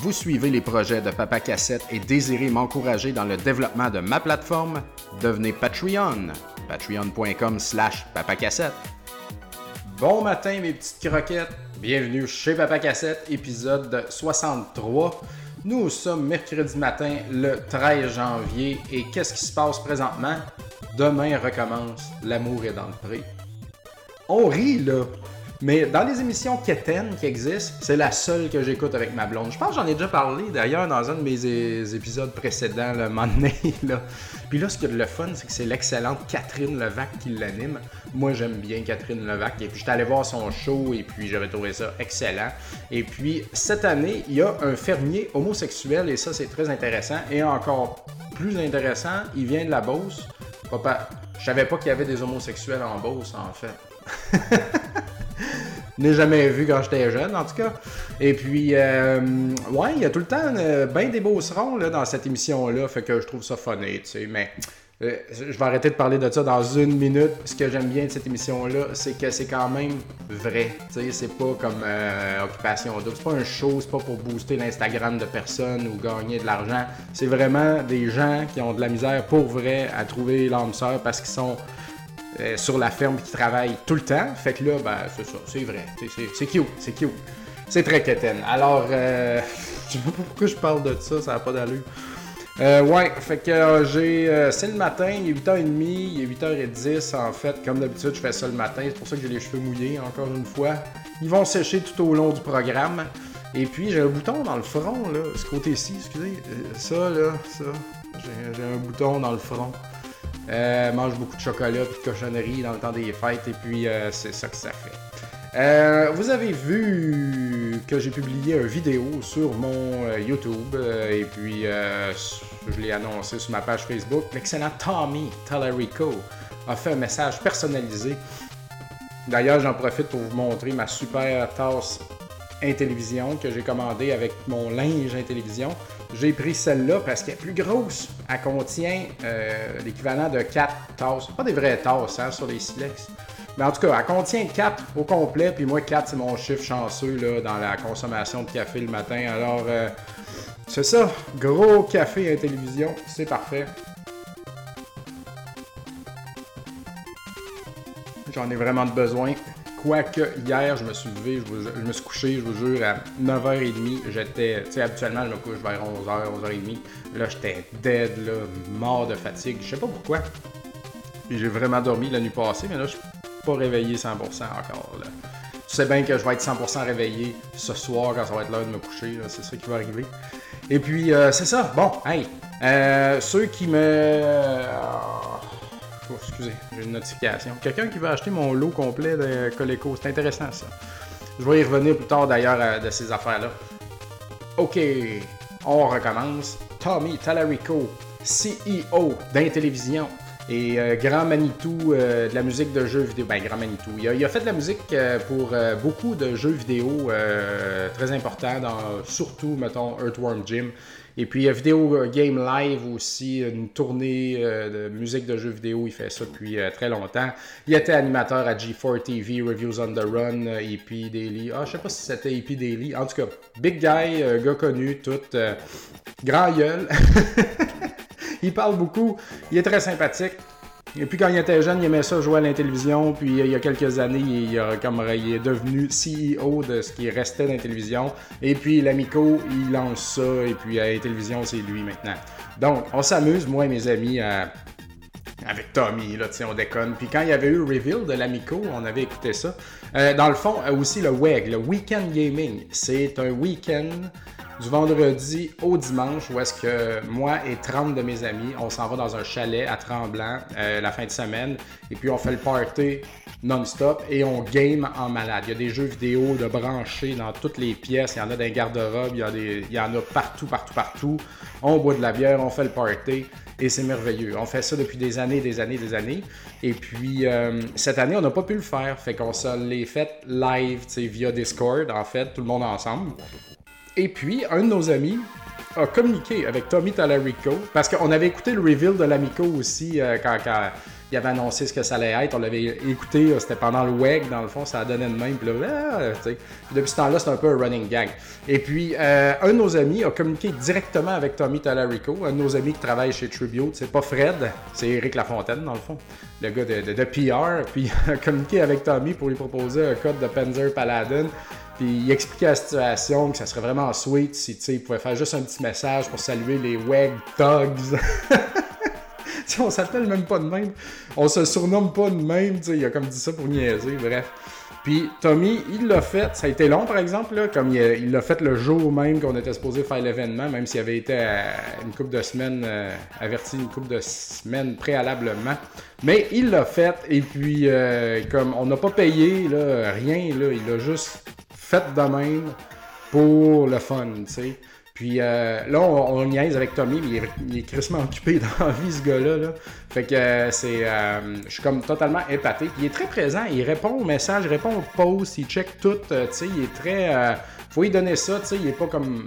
Vous suivez les projets de Papa Cassette et désirez m'encourager dans le développement de ma plateforme? Devenez Patreon. Patreon.com slash papacassette. Bon matin mes petites croquettes. Bienvenue chez Papa Cassette, épisode 63. Nous sommes mercredi matin, le 13 janvier, et qu'est-ce qui se passe présentement? Demain recommence L'amour est dans le pré. On rit là, mais dans les émissions quétaines qui existent, c'est la seule que j'écoute avec ma blonde. Je pense que j'en ai déjà parlé d'ailleurs dans un de mes épisodes précédents, le moment là. Puis là, ce qui est le fun, c'est que c'est l'excellente Catherine Levac qui l'anime. Moi, j'aime bien Catherine Levac. Et puis, j'étais allé voir son show et puis j'avais trouvé ça excellent. Et puis, cette année, il y a un fermier homosexuel et ça, c'est très intéressant. Et encore plus intéressant, il vient de la Beauce. Papa, je savais pas qu'il y avait des homosexuels en Beauce, en fait. n'ai jamais vu quand j'étais jeune, en tout cas. Et puis, euh, ouais, il y a tout le temps euh, bien des beaux serons là, dans cette émission-là, fait que je trouve ça funny, tu sais. Mais euh, je vais arrêter de parler de ça dans une minute. Ce que j'aime bien de cette émission-là, c'est que c'est quand même vrai. C'est pas comme Occupation Double. C'est pas un show, c'est pas pour booster l'Instagram de personnes ou gagner de l'argent. C'est vraiment des gens qui ont de la misère pour vrai à trouver l'âme sœur parce qu'ils sont euh, sur la ferme qui travaille tout le temps. Fait que là, ben, c'est ça, c'est vrai. C'est cute, c'est cute. C'est très quétaine. Alors, euh, je sais pas pourquoi je parle de ça, ça n'a pas d'allure. Euh, ouais, fait que euh, j'ai. c'est le matin, il est 8h30, il est 8h10 en fait. Comme d'habitude, je fais ça le matin, c'est pour ça que j'ai les cheveux mouillés encore une fois. Ils vont sécher tout au long du programme. Et puis j'ai un bouton dans le front, là, ce côté-ci, excusez. ça, là, ça. J'ai un bouton dans le front. Euh, mange beaucoup de chocolat et de cochonneries dans le temps des fêtes et puis euh, c'est ça que ça fait. Euh, vous avez vu que j'ai publié une vidéo sur mon YouTube et puis je l'ai annoncé sur ma page Facebook. L'excellent Tommy Tallarico a fait un message personnalisé. D'ailleurs, j'en profite pour vous montrer ma super tasse Intellivision que j'ai commandée avec mon linge Intellivision. J'ai pris celle-là parce qu'elle est plus grosse. Elle contient euh, l'équivalent de 4 tasses. Pas des vraies tasses hein, sur les silex. Mais en tout cas, elle contient 4 au complet. Puis moi, 4, c'est mon chiffre chanceux là, dans la consommation de café le matin. Alors, euh, c'est ça. Gros café à télévision. C'est parfait. J'en ai vraiment besoin. Quoique hier, je me suis levé, je, me suis couché, je vous jure, à 9h30. J'étais, tu sais, habituellement, je me couche vers 11h, 11h30. Là, j'étais dead, là, mort de fatigue. Je sais pas pourquoi. J'ai vraiment dormi la nuit passée, mais là, je suis pas réveillé 100% encore. Tu sais bien que je vais être 100% réveillé ce soir quand ça va être l'heure de me coucher. C'est ça qui va arriver. Et puis, euh, c'est ça. Bon, hey, euh, ceux qui me... Oh, excusez, j'ai une notification. Quelqu'un qui veut acheter mon lot complet de Coleco. C'est intéressant ça. Je vais y revenir plus tard d'ailleurs de ces affaires-là. Ok, on recommence. Tommy Talarico, CEO d'Intélévision et euh, grand Manitou euh, de la musique de jeux vidéo. Ben, grand Manitou. Il a, fait de la musique euh, pour beaucoup de jeux vidéo très importants, surtout, mettons, Earthworm Jim. Et puis, Vidéo Game Live aussi, une tournée de musique de jeux vidéo. Il fait ça depuis très longtemps. Il était animateur à G4 TV, Reviews on the Run, EP Daily. Ah, je sais pas si c'était EP Daily. En tout cas, big guy, gars connu, tout. grand gueule. il parle beaucoup, il est très sympathique. Et puis quand il était jeune, il aimait ça jouer à la. Puis il y a quelques années, il, est devenu CEO de ce qui restait dans la télévision. Et puis l'Amico, il lance ça. Et puis à la c'est lui maintenant. Donc, on s'amuse, moi et mes amis, avec Tommy, là, on déconne. Puis quand il y avait eu reveal de l'Amico, on avait écouté ça. Euh, dans le fond, aussi le WEG, le Weekend Gaming. C'est un week-end du vendredi au dimanche où est-ce que moi et 30 de mes amis, on s'en va dans un chalet à Tremblant euh, la fin de semaine et puis on fait le party non-stop et on game en malade. Il y a des jeux vidéo de branchés dans toutes les pièces, il y en a dans les garde-robes, il, y en a partout, partout, partout. On boit de la bière, on fait le party et c'est merveilleux. On fait ça depuis des années, des années, des années. Et puis euh, cette année, on n'a pas pu le faire, fait qu'on se l'est fait live, via Discord, en fait, tout le monde ensemble. Et puis, un de nos amis a communiqué avec Tommy Talarico parce qu'on avait écouté le reveal de l'Amico aussi euh, quand, il avait annoncé ce que ça allait être. On l'avait écouté, c'était pendant le WEG, dans le fond, ça a donné de même. Ah, depuis ce temps-là, c'est un peu un running gang. Et puis, euh, un de nos amis a communiqué directement avec Tommy Talarico, un de nos amis qui travaille chez Tribute. C'est pas Fred, c'est Eric Lafontaine, dans le fond, le gars de, de, PR. Puis, a communiqué avec Tommy pour lui proposer un code de Panzer Paladin. Puis il expliquait la situation, que ça serait vraiment sweet si il pouvait faire juste un petit message pour saluer les WEG Thugs. on s'appelle même pas de même. On se surnomme pas de même. Il a comme dit ça pour niaiser, bref. Puis Tommy, il l'a fait. Ça a été long, par exemple, là, comme il l'a fait le jour même qu'on était supposé faire l'événement, même s'il avait été une couple de semaines euh, averti une couple de semaines préalablement. Mais il l'a fait. Et puis, euh, comme on n'a pas payé là, rien, là, il l'a juste fait de même pour le fun, tu sais. Puis euh, là, on, niaise avec Tommy, mais il est, crissement occupé dans la vie, ce gars-là. Fait que euh, c'est. Euh, je suis comme totalement épaté. Puis il est très présent, il répond aux messages, il répond aux posts, il check tout. tu sais, il est très. faut lui donner ça, tu sais, il est pas comme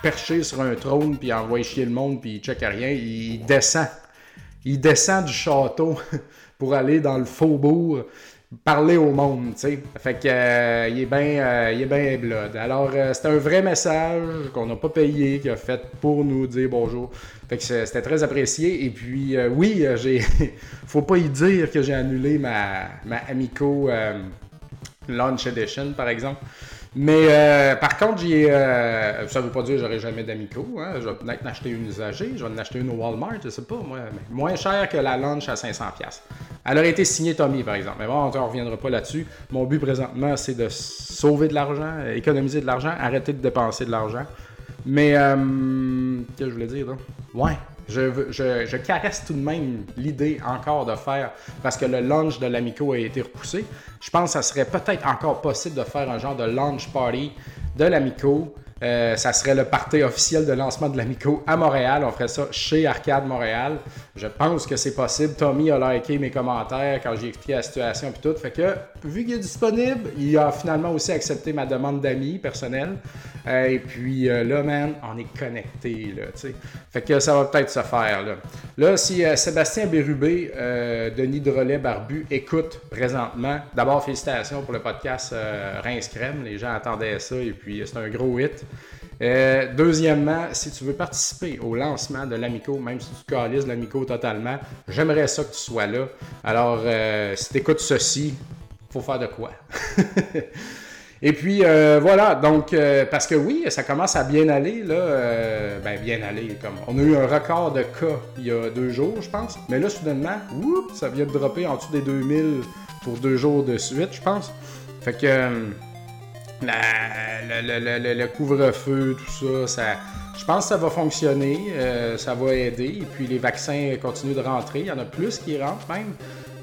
perché sur un trône, puis envoie chier le monde, puis il check à rien. Il descend. Il descend du château pour aller dans le faubourg parler au monde, tu sais. Fait que euh, il est bien euh, il est bien blood. Alors euh, c'était un vrai message qu'on n'a pas payé qu'il a fait pour nous dire bonjour. Fait que c'était très apprécié et puis oui, j'ai faut pas y dire que j'ai annulé ma ma Amico Launch Edition par exemple. Mais euh, par contre, j'ai, euh, ça ne veut pas dire que j'aurai jamais d'Amico. Hein. Je vais peut-être en acheter une usagée, je vais en acheter une au Walmart, je sais pas, moi, moins cher que la Launch à 500$. Elle aurait été signée Tommy, par exemple. Mais bon, on ne reviendra pas là-dessus. Mon but présentement, c'est de sauver de l'argent, économiser de l'argent, arrêter de dépenser de l'argent. Mais, euh, qu'est-ce que je voulais dire, là? Ouais, je, caresse tout de même l'idée encore de faire, parce que le launch de l'Amico a été repoussé. Je pense que ça serait peut-être encore possible de faire un genre de launch party de l'Amico euh, ça serait le party officiel de lancement de l'Amico à Montréal. On ferait ça chez Arcade Montréal. Je pense que c'est possible. Tommy a liké mes commentaires quand j'ai expliqué la situation et tout. Fait que, vu qu'il est disponible, il a finalement aussi accepté ma demande d'amis personnel. Euh, et puis euh, là, man, on est connecté, Fait que ça va peut-être se faire, là. Là, si Sébastien Bérubé, Denis Drolet Barbu écoute présentement, d'abord, félicitations pour le podcast Rince Crème. Les gens attendaient ça et puis c'est un gros hit. Euh, deuxièmement, si tu veux participer au lancement de l'Amico, même si tu calises l'Amico totalement, j'aimerais ça que tu sois là. Alors, euh, si tu écoutes ceci, faut faire de quoi? Et puis euh, voilà, donc parce que oui, ça commence à bien aller là, ben bien aller comme on a eu un record de cas il y a deux jours, je pense, mais là soudainement, ça vient de dropper en dessous des 2000 pour deux jours de suite, je pense. Fait que le, couvre-feu, tout ça, je pense que ça va fonctionner, euh, ça va aider. Et puis les vaccins continuent de rentrer, il y en a plus qui rentrent même.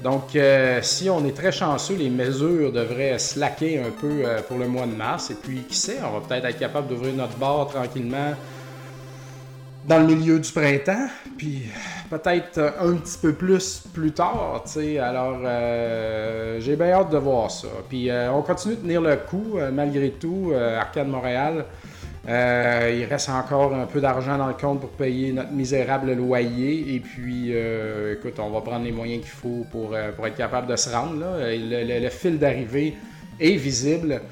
Donc euh, si on est très chanceux, les mesures devraient slacker un peu euh, pour le mois de mars. Et puis qui sait, on va peut-être être capable d'ouvrir notre bar tranquillement dans le milieu du printemps, puis peut-être un petit peu plus plus tard, tu sais. Alors, euh, j'ai bien hâte de voir ça. Puis euh, on continue de tenir le coup, euh, malgré tout, Arcade Montréal. il reste encore un peu d'argent dans le compte pour payer notre misérable loyer. Et puis, écoute, on va prendre les moyens qu'il faut pour, pour être capable de se rendre. Là. le fil d'arrivée est visible.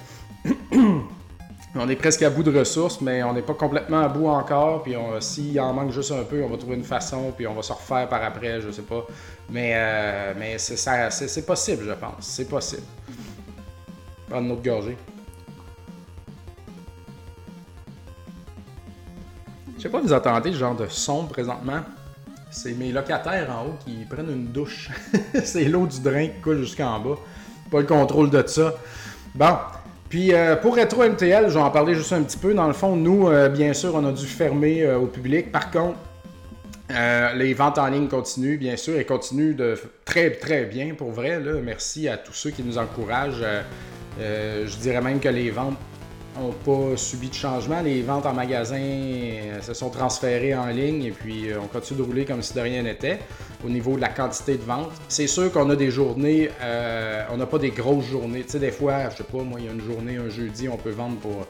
On est presque à bout de ressources, mais on n'est pas complètement à bout encore. Puis s'il en manque juste un peu, on va trouver une façon, puis on va se refaire par après, je sais pas. Mais, euh, mais c'est, possible, je pense. C'est possible. Prendre une autre gorgée. Je sais pas, vous entendez le genre de son présentement? C'est mes locataires en haut qui prennent une douche. c'est l'eau du drain qui coule jusqu'en bas. Pas le contrôle de ça. Bon, puis euh, pour Retro MTL, je vais en parler juste un petit peu. Dans le fond, nous, euh, bien sûr, on a dû fermer euh, au public. Par contre, les ventes en ligne continuent, bien sûr, et continuent de très, très bien, pour vrai. Merci à tous ceux qui nous encouragent. je dirais même que les ventes n'ont pas subi de changement. Les ventes en magasin euh, se sont transférées en ligne et puis euh, on continue de rouler comme si de rien n'était au niveau de la quantité de ventes. C'est sûr qu'on a des journées, euh, on n'a pas des grosses journées. Tu sais, des fois, je sais pas, moi, il y a une journée, un jeudi, on peut vendre pour,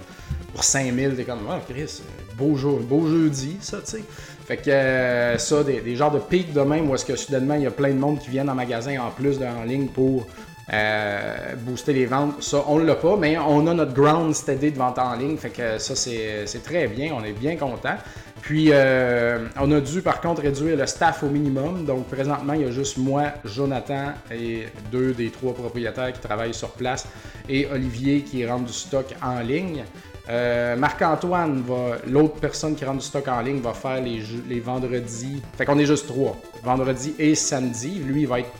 pour 5000. T'es comme, oh Chris, beau, jour, beau jeudi, ça, tu sais. Fait que ça, des, des, genres de pics de même où est-ce que soudainement il y a plein de monde qui viennent en magasin en plus de ligne pour euh, booster les ventes. Ça, on l'a pas, mais on a notre ground steady de vente en ligne. Fait que ça, c'est très bien. On est bien content. Puis, euh, on a dû par contre réduire le staff au minimum. Donc, présentement, il y a juste moi, Jonathan et deux des trois propriétaires qui travaillent sur place et Olivier qui rentre du stock en ligne. Euh, Marc-Antoine l'autre personne qui rentre du stock en ligne va faire les, les vendredis. Fait qu'on est juste trois. Vendredi et samedi. Lui, il va être.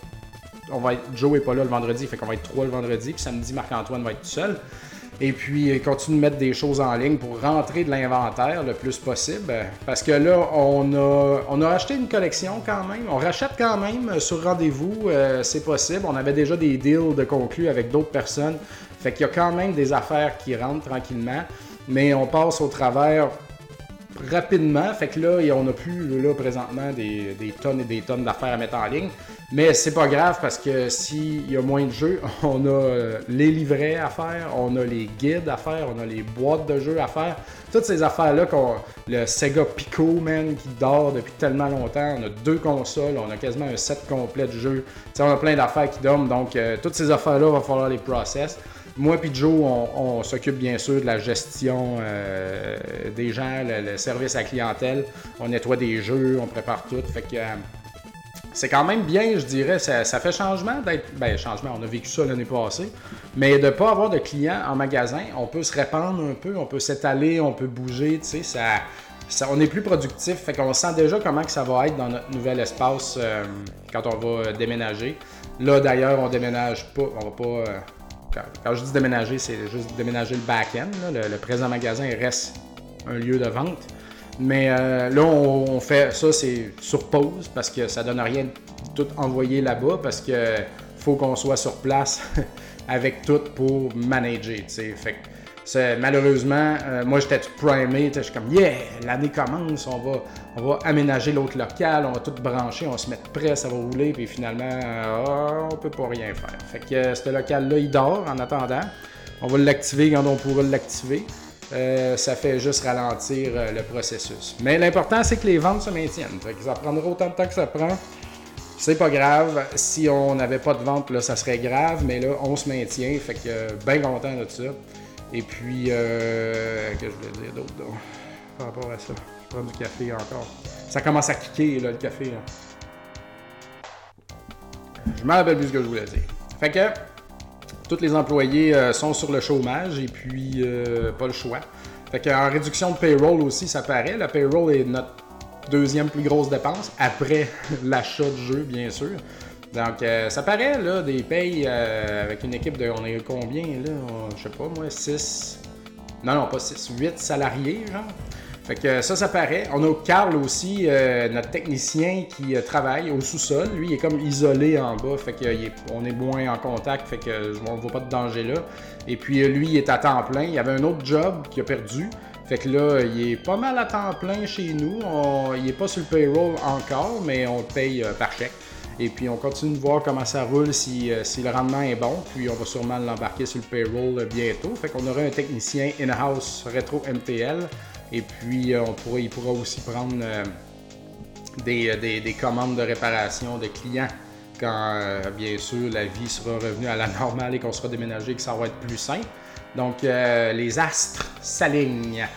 On va être. Joe est pas là le vendredi, fait qu'on va être trois le vendredi. Puis samedi, Marc-Antoine va être tout seul. Et puis, continue de mettre des choses en ligne pour rentrer de l'inventaire le plus possible. Parce que là, on a, on a acheté une collection quand même. On rachète quand même sur rendez-vous. Euh, c'est possible. On avait déjà des deals de conclus avec d'autres personnes. Fait qu'il y a quand même des affaires qui rentrent tranquillement. Mais on passe au travers rapidement. Fait que là, on n'a plus là, présentement des, tonnes et des tonnes d'affaires à mettre en ligne. Mais c'est pas grave parce que s'il y a moins de jeux, on a euh, les livrets à faire, on a les guides à faire, on a les boîtes de jeux à faire. Toutes ces affaires-là, le Sega Pico, man, qui dort depuis tellement longtemps. On a deux consoles, on a quasiment un set complet de jeux. on a plein d'affaires qui dorment. Donc, euh, toutes ces affaires-là, il va falloir les process. Moi et Joe, on, s'occupe bien sûr de la gestion euh, des gens, le, service à clientèle. On nettoie des jeux, on prépare tout. Fait que c'est quand même bien, je dirais. Ça, fait changement d'être. Ben, changement, on a vécu ça l'année passée. Mais de ne pas avoir de clients en magasin, on peut se répandre un peu, on peut s'étaler, on peut bouger, tu sais, ça, on est plus productif. Fait qu'on sent déjà comment que ça va être dans notre nouvel espace euh, quand on va déménager. Là, d'ailleurs, on déménage pas. On va pas. Quand, je dis déménager, c'est juste déménager le back-end. Le, présent magasin reste un lieu de vente. Mais euh, là, on, fait ça, c'est sur pause parce que ça donne rien de tout envoyer là-bas parce que faut qu'on soit sur place avec tout pour manager. Malheureusement, euh, moi j'étais tout primé, je suis comme yeah, l'année commence, on va, on va aménager l'autre local, on va tout brancher, on va se mettre prêt, ça va rouler, puis finalement, euh, on peut pas rien faire. Fait que ce local-là, il dort en attendant. On va l'activer quand on pourra l'activer. Euh, ça fait juste ralentir euh, le processus. Mais l'important, c'est que les ventes se maintiennent. ça prendra autant de temps que ça prend. C'est pas grave. Si on n'avait pas de vente, là, ça serait grave, mais là, on se maintient. Fait que euh, bien content de ça. Et puis, euh, que je voulais dire d'autre par rapport à ça? Je prends du café encore. Ça commence à cliquer, là, le café. Je m'en rappelle plus ce que je voulais dire. Fait que, tous les employés euh, sont sur le chômage et puis euh, pas le choix. Fait qu'en réduction de payroll aussi, ça paraît. La payroll est notre deuxième plus grosse dépense après l'achat de jeu, bien sûr. Donc, euh, ça paraît, là, des payes avec une équipe de. On est combien, là? Je sais pas, moi, 6. Non, non, pas 6, 8 salariés, genre. Fait que ça, ça paraît. On a Carl aussi, euh, notre technicien qui euh, travaille au sous-sol. Lui, il est comme isolé en bas, fait qu'on est moins en contact, fait que on ne voit pas de danger là. Et puis euh, lui, il est à temps plein. Il y avait un autre job qu'il a perdu. Fait que là, il est pas mal à temps plein chez nous. il est pas sur le payroll encore, mais on le paye par chèque. Et puis on continue de voir comment ça roule, si, si le rendement est bon. Puis on va sûrement l'embarquer sur le payroll bientôt. Fait qu'on aura un technicien in-house rétro MTL et puis, euh, on pourra, il pourra aussi prendre euh, euh, des, commandes de réparation de clients quand, bien sûr, la vie sera revenue à la normale et qu'on sera déménagé, que ça va être plus simple. Donc, les astres s'alignent.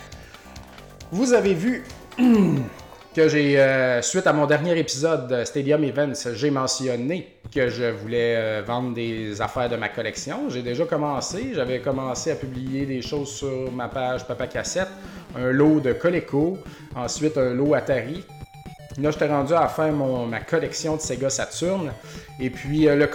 Vous avez vu que j'ai, suite à mon dernier épisode Stadium Events, j'ai mentionné que je voulais vendre des affaires de ma collection. J'ai déjà commencé. J'avais commencé à publier des choses sur ma page Papa Cassette un lot de Coleco, ensuite un lot Atari. Là, j'étais rendu à faire ma collection de Sega Saturn. Et puis, euh, le,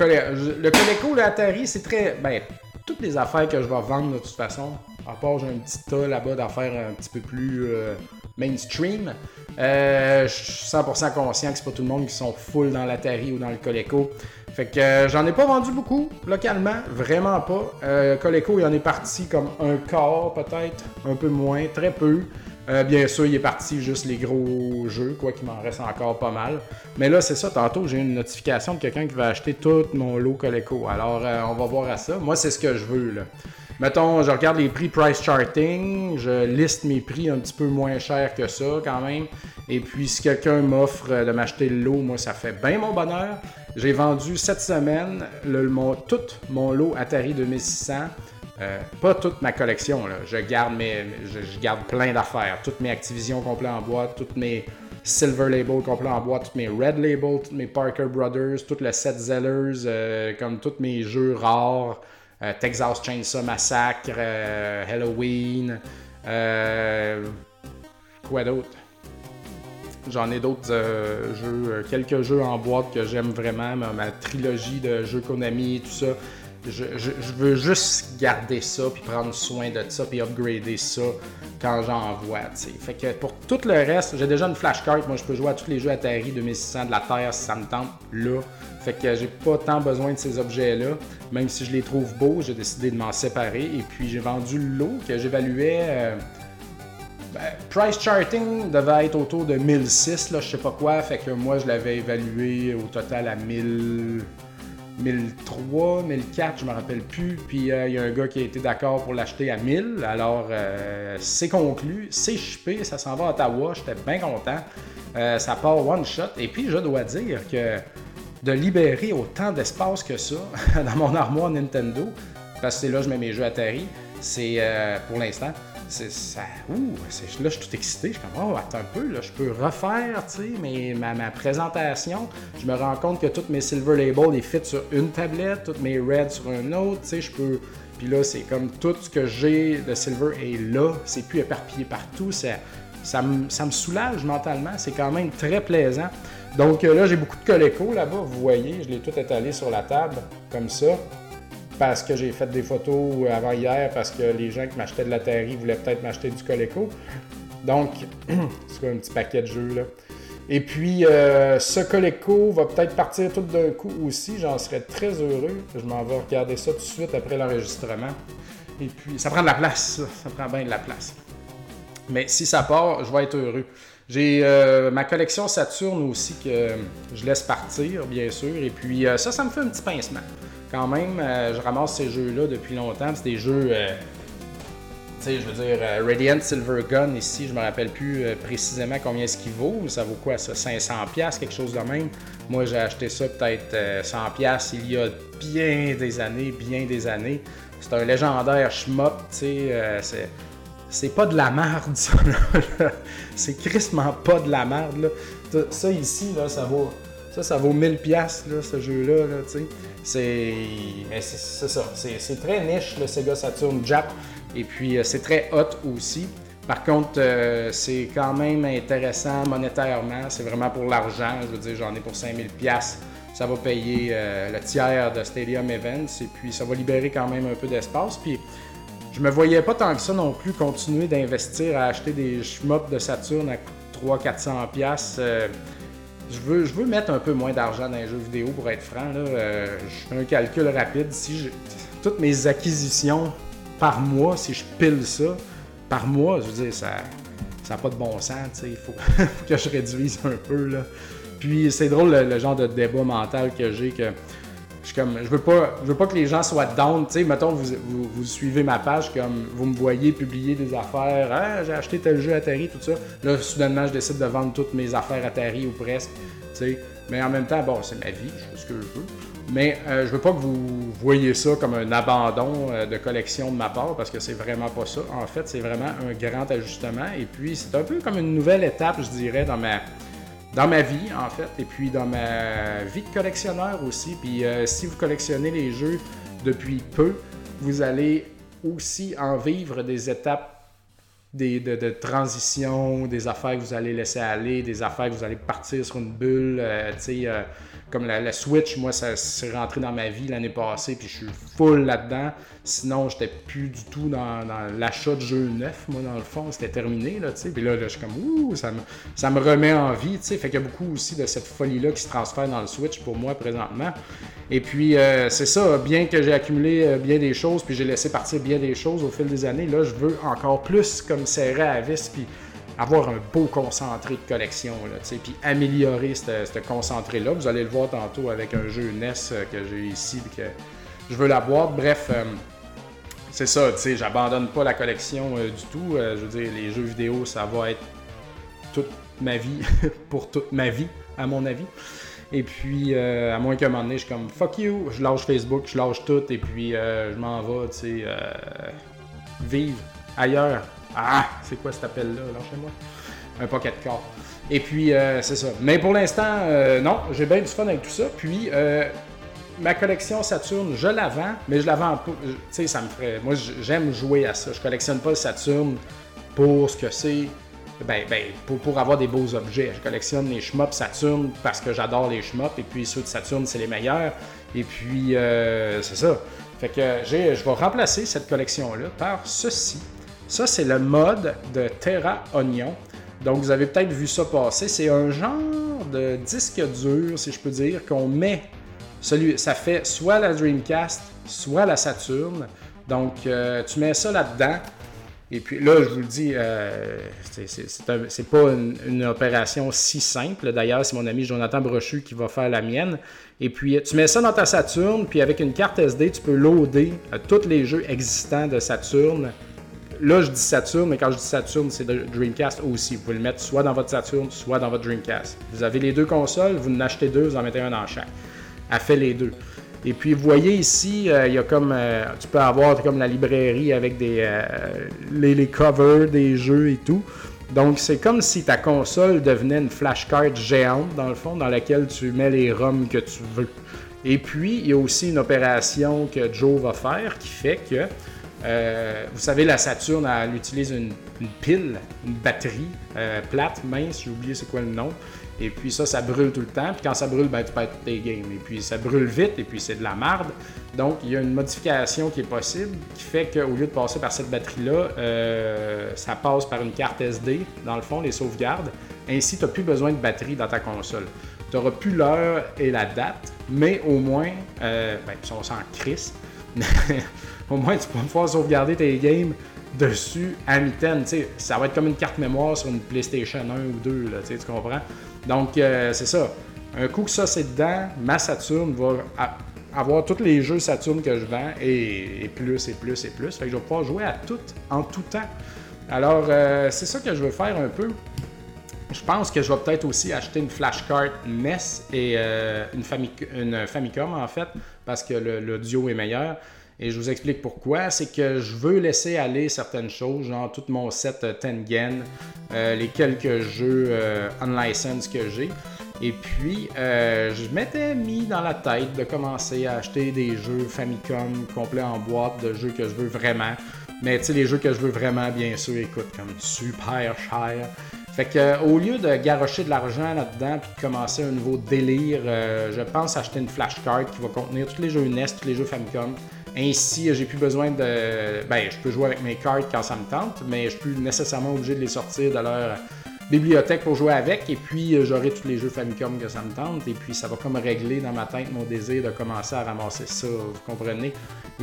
le Coleco, le Atari, c'est très. Ben, toutes les affaires que je vais vendre de toute façon, à part j'ai un petit tas là-bas d'affaires un petit peu plus euh, mainstream. Euh, je suis 100% conscient que c'est pas tout le monde qui sont full dans l'Atari ou dans le Coleco. Fait que euh, j'en ai pas vendu beaucoup localement, vraiment pas. Euh, Coleco, il en est parti comme un quart peut-être, un peu moins, très peu. Euh, bien sûr, il est parti juste les gros jeux, quoi qu'il m'en reste encore pas mal. Mais là, c'est ça, tantôt, j'ai une notification de quelqu'un qui va acheter tout mon lot Coleco. Alors, on va voir à ça. Moi, c'est ce que je veux, là. Mettons, je regarde les prix price charting, je liste mes prix un petit peu moins cher que ça quand même. Et puis, si quelqu'un m'offre de m'acheter le lot, moi, ça fait bien mon bonheur. J'ai vendu cette semaine le, tout mon lot Atari 2600. Euh, pas toute ma collection, là. Je, garde je, garde plein d'affaires. Toutes mes Activision complets en boîte, toutes mes Silver Label complets en boîte, toutes mes Red Label, toutes mes Parker Brothers, tout le set Zellers, euh, comme tous mes jeux rares. Euh, Texas Chainsaw Massacre, Halloween. quoi d'autre? J'en ai d'autres jeux, quelques jeux en boîte que j'aime vraiment, ma, ma, trilogie de jeux Konami, tout ça je, veux juste garder ça, puis prendre soin de ça, puis upgrader ça quand j'en vois. Fait que pour tout le reste, j'ai déjà une flashcard. Moi, je peux jouer à tous les jeux Atari 2600 de la Terre si ça me tente là. Fait que j'ai pas tant besoin de ces objets-là. Même si je les trouve beaux, j'ai décidé de m'en séparer. Et puis j'ai vendu le lot que j'évaluais. Euh, ben, price charting devait être autour de 1006, là, je sais pas quoi. Fait que moi, je l'avais évalué au total à 1000. 1003, 1004, je me rappelle plus. Puis euh, il y a un gars qui a été d'accord pour l'acheter à 1000. Alors euh, c'est conclu, c'est chipé, ça s'en va à Ottawa. J'étais bien content. Euh, ça part one shot. Et puis je dois dire que de libérer autant d'espace que ça dans mon armoire Nintendo, parce que c'est là que je mets mes jeux Atari, c'est pour l'instant ça. Ouh, là, je suis tout excité. Je suis comme, oh, attends un peu, là, je peux refaire, tu sais, ma, ma, présentation. Je me rends compte que toutes mes Silver Labels, ils fit sur une tablette, toutes mes Reds sur une autre, tu sais, je peux. Puis là, c'est comme tout ce que j'ai de Silver est là, c'est plus éparpillé partout. Ça, ça, me, ça me soulage mentalement, c'est quand même très plaisant. Donc euh, là, j'ai beaucoup de Coleco là-bas, vous voyez, je l'ai tout étalé sur la table, comme ça parce que j'ai fait des photos avant hier, parce que les gens qui m'achetaient de la terre voulaient peut-être m'acheter du Coleco. Donc, c'est un petit paquet de jeux là. Et puis, euh, ce Coleco va peut-être partir tout d'un coup aussi. J'en serais très heureux. Je m'en vais regarder ça tout de suite après l'enregistrement. Et puis, ça prend de la place, ça. prend bien de la place. Mais si ça part, je vais être heureux. J'ai euh, ma collection Saturne aussi que je laisse partir, bien sûr. Et puis, euh, ça, ça me fait un petit pincement quand même, euh, je ramasse ces jeux-là depuis longtemps. C'est des jeux, euh, tu sais, je veux dire, euh, Radiant Silver Gun ici, je me rappelle plus précisément combien est-ce qu'il vaut. Ça vaut quoi ça 500$, quelque chose de même. Moi, j'ai acheté ça peut-être 100$ il y a bien des années, bien des années. C'est un légendaire schmop, tu sais, c'est pas de la merde, ça, c'est crissement pas de la merde, là. Ça, ici, là, ça vaut... Ça, ça vaut 1000$, là, ce jeu-là, là, tu sais. C'est c'est ça. C'est très niche le Sega Saturn Jap. Et puis euh, c'est très hot aussi. Par contre, euh, c'est quand même intéressant monétairement. C'est vraiment pour l'argent. Je veux dire, j'en ai pour 5000 pièces. Ça va payer euh, le tiers de Stadium Events et puis ça va libérer quand même un peu d'espace. Puis je me voyais pas tant que ça non plus continuer d'investir à acheter des schmops de Saturn à 300-400 pièces je veux, je mettre un peu moins d'argent dans les jeux vidéo pour être franc. Euh, je fais un calcul rapide. Si toutes mes acquisitions par mois, si je pile ça, par mois, je veux dire, ça n'a pas de bon sens. Il faut, que je réduise un peu. Puis c'est drôle le, genre de débat mental que j'ai que je veux pas que les gens soient down tu mettons vous, suivez ma page comme vous me voyez publier des affaires ah, j'ai acheté tel jeu Atari tout ça. Là soudainement je décide de vendre toutes mes affaires Atari ou presque tu mais en même temps bon c'est ma vie je fais ce que je veux. Mais euh, je veux pas que vous voyez ça comme un abandon euh, de collection de ma part parce que c'est vraiment pas ça. En fait c'est vraiment un grand ajustement. Et puis c'est un peu comme une nouvelle étape je dirais dans ma dans ma vie, en fait, et puis dans ma vie de collectionneur aussi. Puis euh, si vous collectionnez les jeux depuis peu, vous allez aussi en vivre des étapes des, de, transition, des affaires que vous allez laisser aller, des affaires que vous allez partir sur une bulle. Euh, euh, comme la, Switch, moi, ça s'est rentré dans ma vie l'année passée, puis je suis full là-dedans. Sinon, j'étais plus du tout dans, l'achat de jeux neufs, moi, dans le fond, c'était terminé, là, tu sais. Puis là, je suis comme, ouh, ça me, ça me remet en vie, tu sais. Fait qu'il y a beaucoup aussi de cette folie-là qui se transfère dans le Switch pour moi présentement. Et puis, euh, c'est ça, bien que j'ai accumulé euh, bien des choses, puis j'ai laissé partir bien des choses au fil des années, là, je veux encore plus comme serrer à vis, puis avoir un beau concentré de collection, là, puis améliorer ce concentré-là. Vous allez le voir tantôt avec un jeu NES euh, que j'ai ici, que je veux la boîte. Bref, c'est ça, tu sais, j'abandonne pas la collection du tout. je veux dire, les jeux vidéo, ça va être toute ma vie, pour toute ma vie, à mon avis. Et puis, à moins qu'à un moment donné, je suis comme fuck you, je lâche Facebook, je lâche tout, et puis je m'en vais, tu sais, vivre ailleurs. Ah, c'est quoi cet appel-là, lâchez-moi un pocket car. Et puis, euh, c'est ça. Mais pour l'instant, euh, non, j'ai bien du fun avec tout ça. Puis, euh, ma collection Saturne, je la vends, mais je la vends pas. Tu sais, ça me ferait. Moi, j'aime jouer à ça. Je collectionne pas le Saturne pour ce que c'est. Ben, ben pour, pour, avoir des beaux objets. Je collectionne les shmups Saturne parce que j'adore les shmups. Et puis, ceux de Saturne, c'est les meilleurs. Et puis, c'est ça. Fait que je vais remplacer cette collection-là par ceci. Ça, c'est le mode de Terra Onion. Donc, vous avez peut-être vu ça passer. C'est un genre de disque dur, si je peux dire, qu'on met. Celui, ça fait soit la Dreamcast, soit la Saturn. Donc, euh, tu mets ça là-dedans. Et puis là, je vous le dis, euh, c'est pas une, opération si simple. D'ailleurs, c'est mon ami Jonathan Brochu qui va faire la mienne. Et puis, tu mets ça dans ta Saturn, puis avec une carte SD, tu peux loader euh, tous les jeux existants de Saturn là, je dis Saturn, mais quand je dis Saturn, c'est Dreamcast aussi. Vous pouvez le mettre soit dans votre Saturn, soit dans votre Dreamcast. Vous avez les deux consoles, vous en achetez deux, vous en mettez un dans chaque. Elle fait les deux. Et puis, vous voyez ici, euh, il y a comme. Euh, tu peux avoir comme la librairie avec des, euh, les, covers des jeux et tout. Donc, c'est comme si ta console devenait une flashcard géante, dans le fond, dans laquelle tu mets les ROM que tu veux. Et puis, il y a aussi une opération que Joe va faire qui fait que vous savez, la Saturne, elle utilise une, pile, une batterie plate, mince, j'ai oublié c'est quoi le nom. Et puis ça, ça brûle tout le temps. Puis quand ça brûle, ben, tu perds tes games. Et puis ça brûle vite, et puis c'est de la marde. Donc il y a une modification qui est possible qui fait qu'au lieu de passer par cette batterie-là, euh, ça passe par une carte SD, dans le fond, les sauvegardes. Ainsi, tu n'as plus besoin de batterie dans ta console. Tu n'auras plus l'heure et la date, mais au moins, ben, on s'en crisse. au moins tu peux pouvoir sauvegarder tes games dessus à mitaine. Ça va être comme une carte mémoire sur une PlayStation 1 ou 2, là, tu comprends? Donc, euh, c'est ça. Un coup que ça c'est dedans, ma Saturn va avoir tous les jeux Saturn que je vends et, plus et plus et plus. Fait que je vais pouvoir jouer à tout en tout temps. Alors, euh, c'est ça que je veux faire un peu. Je pense que je vais peut-être aussi acheter une flashcard NES et euh, une, Famicom en fait, parce que l'audio est meilleur. Et je vous explique pourquoi. C'est que je veux laisser aller certaines choses, genre tout mon set euh, Tengen, euh, les quelques jeux euh, unlicensed que j'ai. Et puis, je m'étais mis dans la tête de commencer à acheter des jeux Famicom complets en boîte, de jeux que je veux vraiment. Mais tu sais, les jeux que je veux vraiment, bien sûr, écoute, comme super cher. Fait que au lieu de garrocher de l'argent là-dedans puis de commencer un nouveau délire, je pense acheter une flashcard qui va contenir tous les jeux NES, tous les jeux Famicom, ainsi, j'ai plus besoin de. Ben, je peux jouer avec mes cartes quand ça me tente, mais je suis plus nécessairement obligé de les sortir de leur bibliothèque pour jouer avec. Et puis, euh, j'aurai tous les jeux Famicom que ça me tente. Et puis, ça va comme régler dans ma tête mon désir de commencer à ramasser ça, vous comprenez?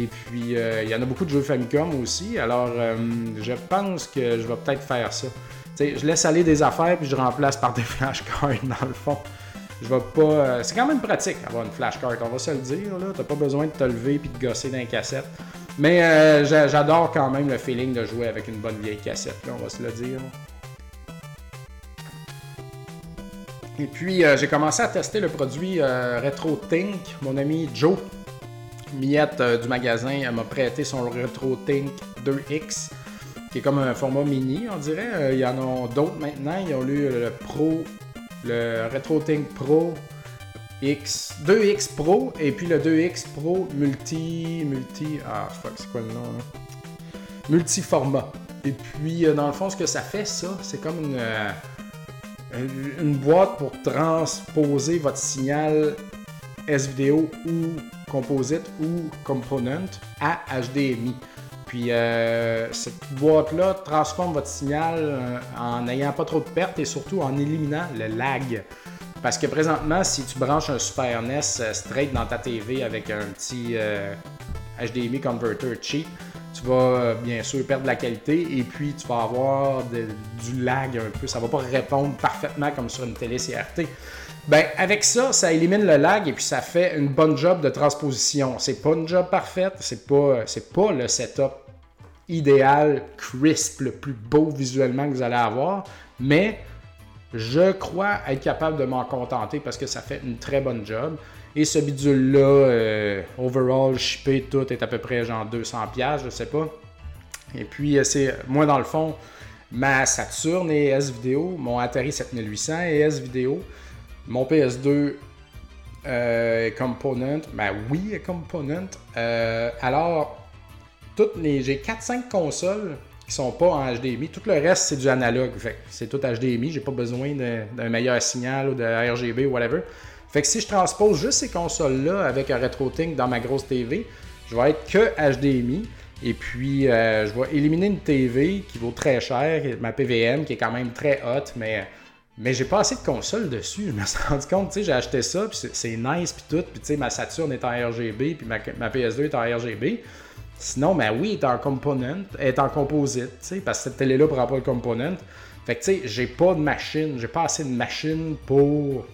Et puis, euh, il y en a beaucoup de jeux Famicom aussi. Alors, euh, je pense que je vais peut-être faire ça. sais, je laisse aller des affaires puis je remplace par des flashcards dans le fond. Je vais pas. Euh, c'est quand même pratique avoir une flashcard, on va se le dire. Là. T'as pas besoin de te lever et de gosser dans une cassette. Mais euh, j'adore quand même le feeling de jouer avec une bonne vieille cassette, là, on va se le dire. Et puis euh, j'ai commencé à tester le produit Retro Think. Mon ami Joe Miette du magasin m'a prêté son Retro Think 2X, qui est comme un format mini, on dirait. Il y en a d'autres maintenant. Ils ont eu le Pro le RetroTink Pro X, 2X Pro et puis le 2X Pro multi, multi, ah fuck, c'est quoi le nom là? Multi-format. Et puis, euh, dans le fond, ce que ça fait, ça, c'est comme une, euh, une boîte pour transposer votre signal S-Vidéo ou Composite ou Component à HDMI. Puis euh, cette boîte-là transforme votre signal euh, en n'ayant pas trop de pertes et surtout en éliminant le lag. Parce que présentement, si tu branches un Super NES euh, straight dans ta TV avec un petit HDMI converter cheap, tu vas bien sûr perdre la qualité et puis tu vas avoir du lag un peu. Ça va pas répondre parfaitement comme sur une télé CRT. Ben, avec ça, ça élimine le lag et puis ça fait une bonne job de transposition. C'est pas une job parfaite, c'est pas, c'est pas le setup idéal, crisp, le plus beau visuellement que vous allez avoir, mais je crois être capable de m'en contenter parce que ça fait une très bonne job. Et ce bidule-là, euh, overall, shippé, tout est à peu près genre 200$, je sais pas. Et puis, euh, c'est moi dans le fond, ma Saturn et S-Vidéo, mon Atari 7800 et S-Vidéo, mon PS2 euh, Component, ben oui, Component. alors, toutes les, j'ai 4-5 consoles qui sont pas en HDMI. Tout le reste, c'est du analogue. c'est tout HDMI. J'ai pas besoin d'un meilleur signal ou de RGB ou whatever. Fait que si je transpose juste ces consoles-là avec un RetroTink dans ma grosse TV, je vais être que HDMI. Et puis, euh, je vais éliminer une TV qui vaut très cher, ma PVM, qui est quand même très haute, mais, mais j'ai pas assez de consoles dessus. Je me suis rendu compte, tu sais, j'ai acheté ça, puis c'est nice, puis tout. Puis, tu sais, ma Saturn est en RGB, puis ma, ma PS2 est en RGB. Sinon, oui, elle est en component, est en composite, parce que cette télé-là prend pas le component. Fait que, tu sais, j'ai pas de machine, j'ai pas assez de machine pour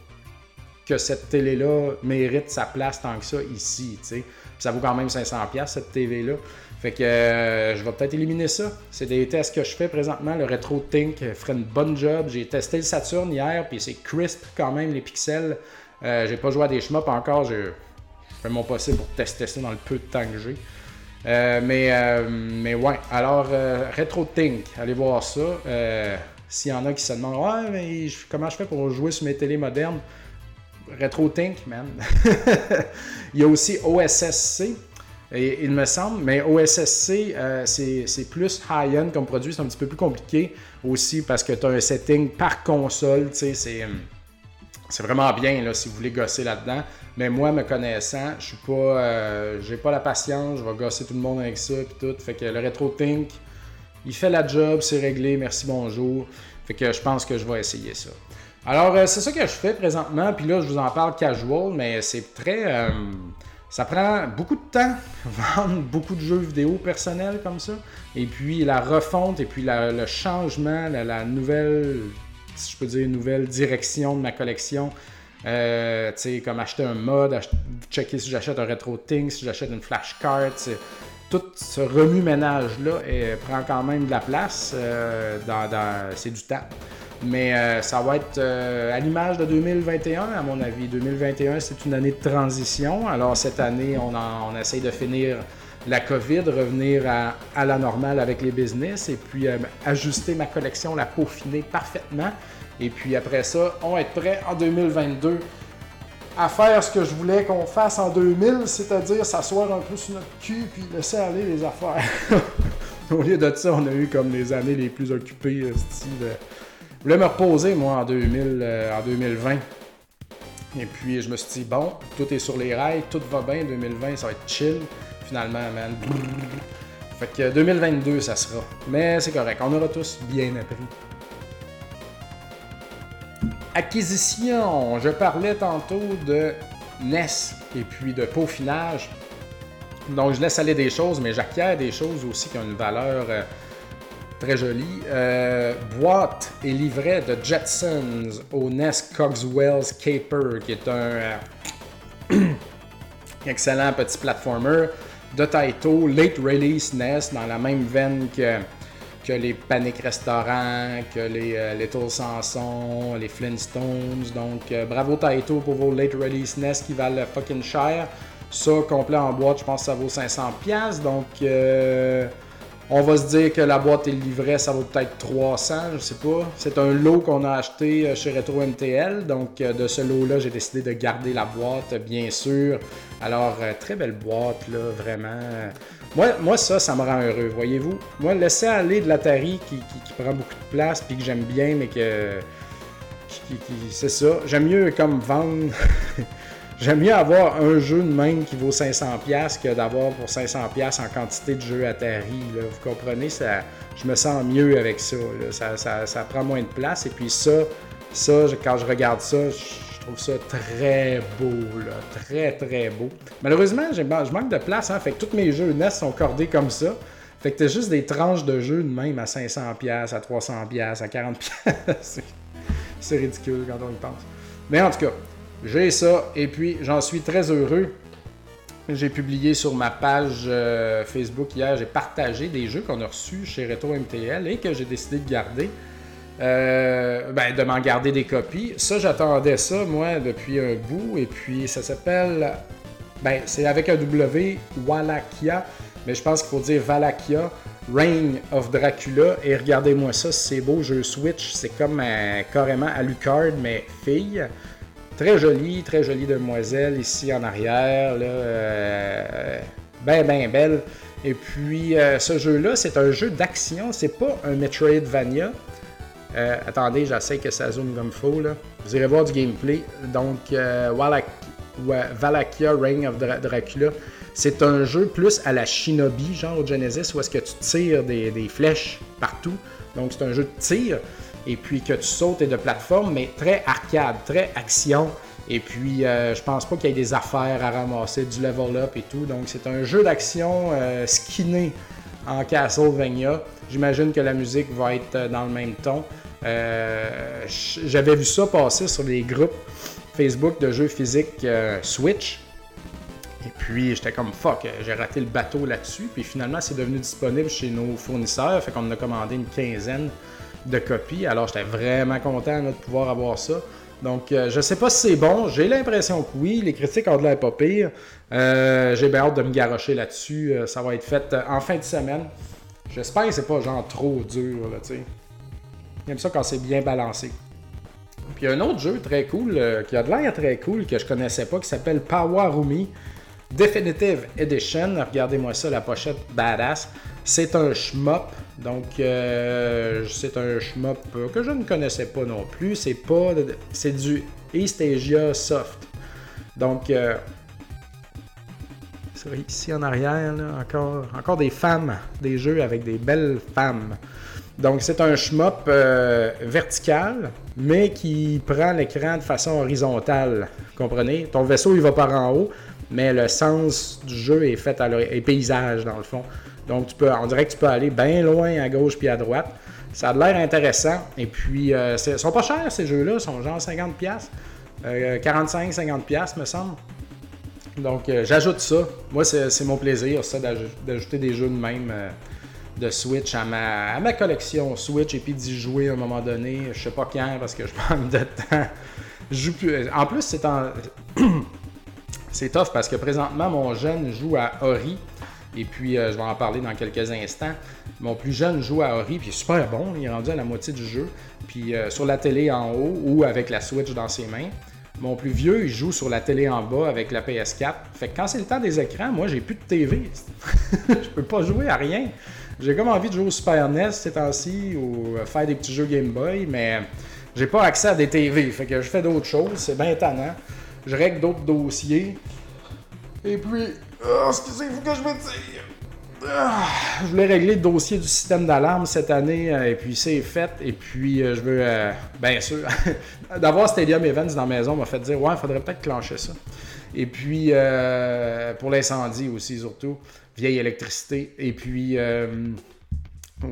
que cette télé-là mérite sa place tant que ça ici, tu sais. Ça vaut quand même 500$ cette TV-là. Fait que euh, je vais peut-être éliminer ça. C'est des tests que je fais présentement. Le Retro Think ferait une bonne job. J'ai testé le Saturn hier, puis c'est crisp quand même, les pixels. Euh, j'ai pas joué à des shmups encore. Je fais mon possible pour tester ça dans le peu de temps que j'ai. Euh, mais, mais ouais, alors Retro Think, allez voir ça. S'il y en a qui se demandent Ouais, mais comment je fais pour jouer sur mes télés modernes Retro Think, man. il y a aussi OSSC. il me semble, mais OSSC, c'est plus high-end comme produit, c'est un petit peu plus compliqué aussi parce que tu as un setting par console, tu sais, c'est c'est vraiment bien là, si vous voulez gosser là-dedans. Mais moi, me connaissant, je suis pas. Euh, j'ai pas la patience, je vais gosser tout le monde avec ça puis tout. Fait que le Retro Think, il fait la job, c'est réglé, merci, bonjour. Fait que je pense que je vais essayer ça. Alors, euh, c'est ça que je fais présentement, puis là, je vous en parle casual, mais c'est très. Euh, ça prend beaucoup de temps, vendre beaucoup de jeux vidéo personnels comme ça. Et puis la refonte, et puis le changement, la nouvelle si je peux dire, nouvelle direction de ma collection. Euh, tu sais, comme acheter un mod, checker si j'achète un retro thing, si j'achète une flashcard. Tout ce remue-ménage-là prend quand même de la place. Dans, c'est du temps. Mais euh, ça va être à l'image de 2021, à mon avis. 2021, c'est une année de transition. Alors cette année, on, on essaye de finir la COVID, revenir à, la normale avec les business et puis euh, ajuster ma collection, la peaufiner parfaitement. Et puis après ça, on va être prêt en 2022 à faire ce que je voulais qu'on fasse en 2000, c'est-à-dire s'asseoir un peu sur notre cul puis laisser aller les affaires. Au lieu de ça, on a eu comme les années les plus occupées. Euh, de... Je voulais me reposer, moi, en, 2000, euh, 2020. Et puis, je me suis dit, bon, tout est sur les rails, tout va bien, 2020, ça va être chill finalement, man. Fait que 2022, ça sera. Mais c'est correct, on aura tous bien appris. Acquisition. Je parlais tantôt de NES et puis de peaufinage. Donc je laisse aller des choses, mais j'acquiers des choses aussi qui ont une valeur euh, très jolie. Euh, boîte et livret de Jetsons au NES Cogswell's Caper, qui est un euh, excellent petit platformer de Taito, Late Release NES, dans la même veine que, les Panic Restaurants, que les euh, Little Samson, les Flintstones. Donc, bravo Taito pour vos Late Release NES qui valent fucking cher. Ça, complet en boîte, je pense que ça vaut 500$. Donc, on va se dire que la boîte et le livret, ça vaut peut-être 300, je sais pas. C'est un lot qu'on a acheté euh, chez Retro MTL. Donc, euh, de ce lot-là, j'ai décidé de garder la boîte, bien sûr. Alors, euh, très belle boîte, là, vraiment. Moi, moi ça, ça me rend heureux, voyez-vous. Moi, laisser aller de l'Atari qui, qui, prend beaucoup de place, puis que j'aime bien, mais que. c'est ça. J'aime mieux comme vendre. J'aime mieux avoir un jeu de même qui vaut 500$ que d'avoir pour 500$ en quantité de jeux Atari. Vous comprenez? Ça, je me sens mieux avec ça, ça, prend moins de place. Et puis ça, ça quand je regarde ça, je trouve ça très beau. très, très beau. Malheureusement, je manque de place. Hein, fait que tous mes jeux NES sont cordés comme ça. Fait que t'as juste des tranches de jeux de même à 500$, à 300$, à 40$. C'est ridicule quand on y pense. Mais en tout cas, j'ai ça et puis j'en suis très heureux. J'ai publié sur ma page euh, Facebook hier, j'ai partagé des jeux qu'on a reçus chez Retro MTL et que j'ai décidé de garder. Euh, ben, de m'en garder des copies. Ça, j'attendais ça, moi, depuis un bout. Et puis, ça s'appelle. Ben, c'est avec un W, Wallachia. Mais je pense qu'il faut dire Valakia, Reign of Dracula. Et regardez-moi ça, c'est beau, jeu Switch. C'est comme carrément Alucard, mais fille. Très jolie, très jolie demoiselle ici en arrière. Là, euh, ben, ben belle. Et puis, euh, ce jeu-là, c'est un jeu d'action. C'est pas un Metroidvania. Euh, attendez, j'essaie que ça zoome comme faux. Là. Vous irez voir du gameplay. Donc, Valakia Reign of Dracula, c'est un jeu plus à la Shinobi, genre au Genesis, où est-ce que tu tires des, flèches partout. Donc, c'est un jeu de tir. Et puis que tu sautes et de plateforme, mais très arcade, très action. Et puis, euh, je pense pas qu'il y ait des affaires à ramasser, du level up et tout. Donc, c'est un jeu d'action skinné en Castlevania. J'imagine que la musique va être dans le même ton. Euh, j'avais vu ça passer sur les groupes Facebook de jeux physiques euh, Switch. Et puis, j'étais comme fuck, j'ai raté le bateau là-dessus. Puis finalement, c'est devenu disponible chez nos fournisseurs. Fait qu'on a commandé une quinzaine de copies. Alors, j'étais vraiment content de pouvoir avoir ça. Donc, euh, je sais pas si c'est bon. J'ai l'impression que oui. Les critiques ont de l'air pas pire. j'ai bien hâte de me garocher là-dessus. ça va être fait en fin de semaine. J'espère que c'est pas genre trop dur, là, tu sais. J'aime ça quand c'est bien balancé. Puis un autre jeu très cool, euh, qui a de l'air très cool, que je connaissais pas, qui s'appelle Power Rumi Definitive Edition. Regardez-moi ça, la pochette badass. C'est un shmup. Donc, euh, c'est un shmup que je ne connaissais pas non plus. C'est pas. C'est du East Asia Soft. Donc, euh, ici en arrière, encore, encore des femmes, des jeux avec des belles femmes. Donc, c'est un shmup euh, vertical, mais qui prend l'écran de façon horizontale. Comprenez? Ton vaisseau, il va par en haut, mais le sens du jeu est fait à est paysage, dans le fond. Donc, tu peux, on dirait que tu peux aller bien loin à gauche puis à droite. Ça a l'air intéressant. Et puis, euh, ils sont pas chers, ces jeux-là. Ils sont genre 50$. Euh, 45-50$, me semble. Donc, euh, j'ajoute ça. Moi, c'est mon plaisir, ça, d'ajouter des jeux de même de Switch à ma, collection Switch et puis d'y jouer à un moment donné. Je sais pas quand parce que je manque de temps. Je plus. En plus, c'est en... c'est tough parce que présentement, mon jeune joue à Ori. Et puis, euh, je vais en parler dans quelques instants. Mon plus jeune joue à Ori, puis il est super bon. Il est rendu à la moitié du jeu. Puis, euh, sur la télé en haut ou avec la Switch dans ses mains. Mon plus vieux, il joue sur la télé en bas avec la PS4. Fait que quand c'est le temps des écrans, moi, j'ai plus de TV. je peux pas jouer à rien. J'ai comme envie de jouer au Super NES ces temps-ci ou euh, faire des petits jeux Game Boy, mais j'ai pas accès à des TV. Fait que je fais d'autres choses, c'est bien étonnant. Je règle d'autres dossiers. Et puis, oh, excusez-vous que je me dire. Ah, je voulais régler le dossier du système d'alarme cette année, euh, et puis c'est fait. Et puis, euh, je veux, bien sûr, d'avoir Stadium Events dans la maison m'a fait dire, ouais, il faudrait peut-être clencher ça. Et puis, pour l'incendie aussi, surtout vieille électricité. Et puis euh,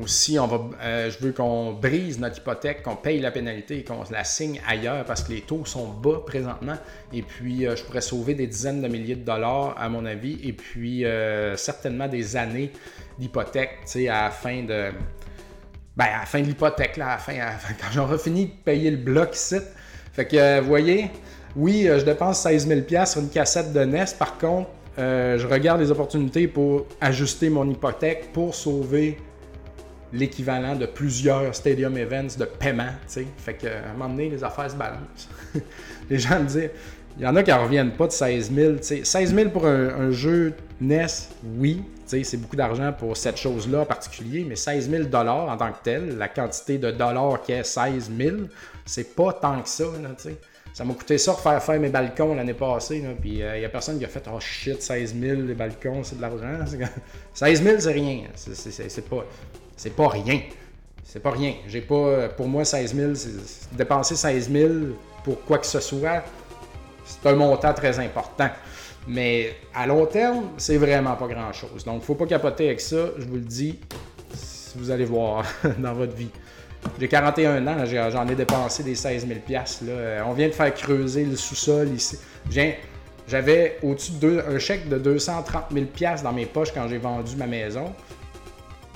aussi, on va, euh, je veux qu'on brise notre hypothèque, qu'on paye la pénalité et qu'on la signe ailleurs parce que les taux sont bas présentement. Et puis, euh, je pourrais sauver des dizaines de milliers de dollars, à mon avis, et puis certainement des années d'hypothèque, tu sais, à la fin de. Ben, à la fin de l'hypothèque, là, à fin, quand j'aurai fini de payer le bloc ici. Fait que, vous voyez, oui, je dépense 16 000$ sur une cassette de NES. Par contre, euh, je regarde les opportunités pour ajuster mon hypothèque pour sauver l'équivalent de plusieurs stadium events de paiement. Fait que, à un moment donné, les affaires se balancent. les gens me disent, il y en a qui ne reviennent pas de 16 000. 16 000 pour un, jeu NES, oui, c'est beaucoup d'argent pour cette chose-là en particulier, mais 16 000 en tant que tel, la quantité de dollars qui est 16 000, c'est pas tant que ça. Ça m'a coûté ça refaire faire mes balcons l'année passée. puis il euh, n'y a personne qui a fait Oh shit, 16 000 les balcons, c'est de l'argent. 16 000, c'est rien. C'est pas, pas rien. C'est pas rien. J'ai pas. Pour moi, 16 000, dépenser 16 000 pour quoi que ce soit, c'est un montant très important. Mais à long terme, c'est vraiment pas grand chose. Donc, faut pas capoter avec ça. Je vous le dis, vous allez voir dans votre vie. J'ai 41 ans, j'en ai dépensé des 16 000 là. On vient de faire creuser le sous-sol ici. J'avais au-dessus de un chèque de 230 000 dans mes poches quand j'ai vendu ma maison.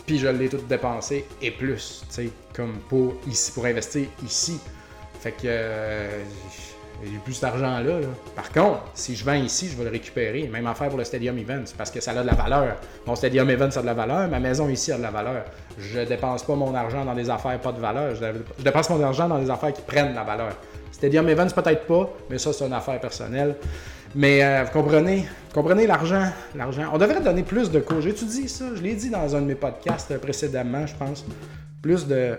Puis je l'ai tout dépensé et plus, tu sais, comme pour ici, pour investir ici. Fait que euh, j'ai plus d'argent là, Par contre, si je vends ici, je vais le récupérer. Même affaire pour le Stadium Events, parce que ça a de la valeur. Mon Stadium Events a de la valeur, ma maison ici a de la valeur. Je dépense pas mon argent dans des affaires pas de valeur. Je dépense mon argent dans des affaires qui prennent la valeur. Stadium Events, peut-être pas, mais ça, c'est une affaire personnelle. Mais euh, vous comprenez, comprenez l'argent, l'argent. On devrait donner plus de cours. J'étudie ça, je l'ai dit dans un de mes podcasts précédemment, je pense. Plus de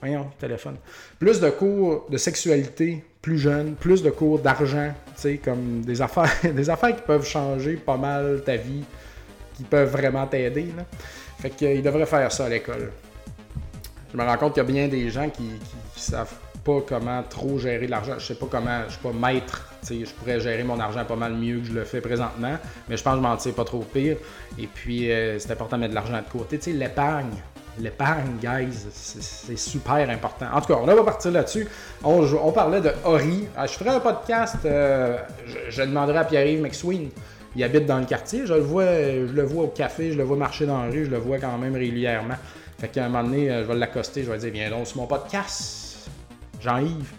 voyons, téléphone. Plus de cours de sexualité plus jeune, plus de cours d'argent, tu sais, comme des affaires, des affaires qui peuvent changer pas mal ta vie, qui peuvent vraiment t'aider. Là. Fait qu'il devrait faire ça à l'école. Je me rends compte qu'il y a bien des gens qui, savent pas comment trop gérer l'argent. Je sais pas comment, je suis pas maître. je pourrais gérer mon argent pas mal mieux que je le fais présentement, mais je pense que je m'en tire pas trop pire. Et puis, euh, c'est important de mettre de l'argent de côté. L'épargne, l'épargne, guys, c'est super important. En tout cas, on va partir là-dessus. On, parlait de Ori. Ah, je ferai un podcast, euh, je, demanderai à Pierre-Yves McSween. Il habite dans le quartier, je le vois, je le vois au café, je le vois marcher dans la rue, je le vois quand même régulièrement. Fait qu'à un moment donné, euh, je vais l'accoster, je vais dire Viens donc sur mon podcast. Jean-Yves.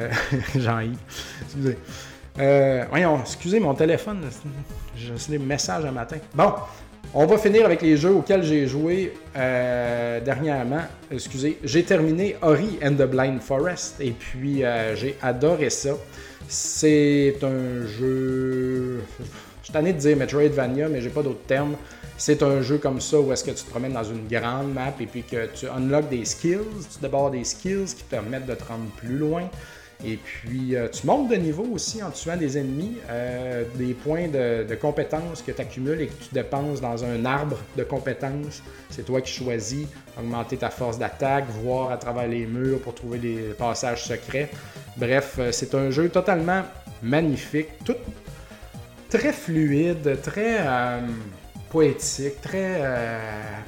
Euh, Jean-Yves. Excusez. voyons, excusez mon téléphone. J'ai reçu des messages un matin. Bon, on va finir avec les jeux auxquels j'ai joué euh, dernièrement. Excusez, j'ai terminé Ori and the Blind Forest et puis euh, j'ai adoré ça. C'est un jeu. Je suis tanné de dire Metroidvania, mais j'ai pas d'autres termes. C'est un jeu comme ça où est-ce que tu te promènes dans une grande map et puis que tu unlocks des skills, tu débordes des skills qui te permettent de te rendre plus loin. Et puis, euh, tu montes de niveau aussi en tuant des ennemis, euh, des points de, compétences que tu accumules et que tu dépenses dans un arbre de compétences. C'est toi qui choisis augmenter ta force d'attaque, voir à travers les murs pour trouver des passages secrets. Bref, euh, c'est un jeu totalement magnifique, tout très fluide, très poétique, très,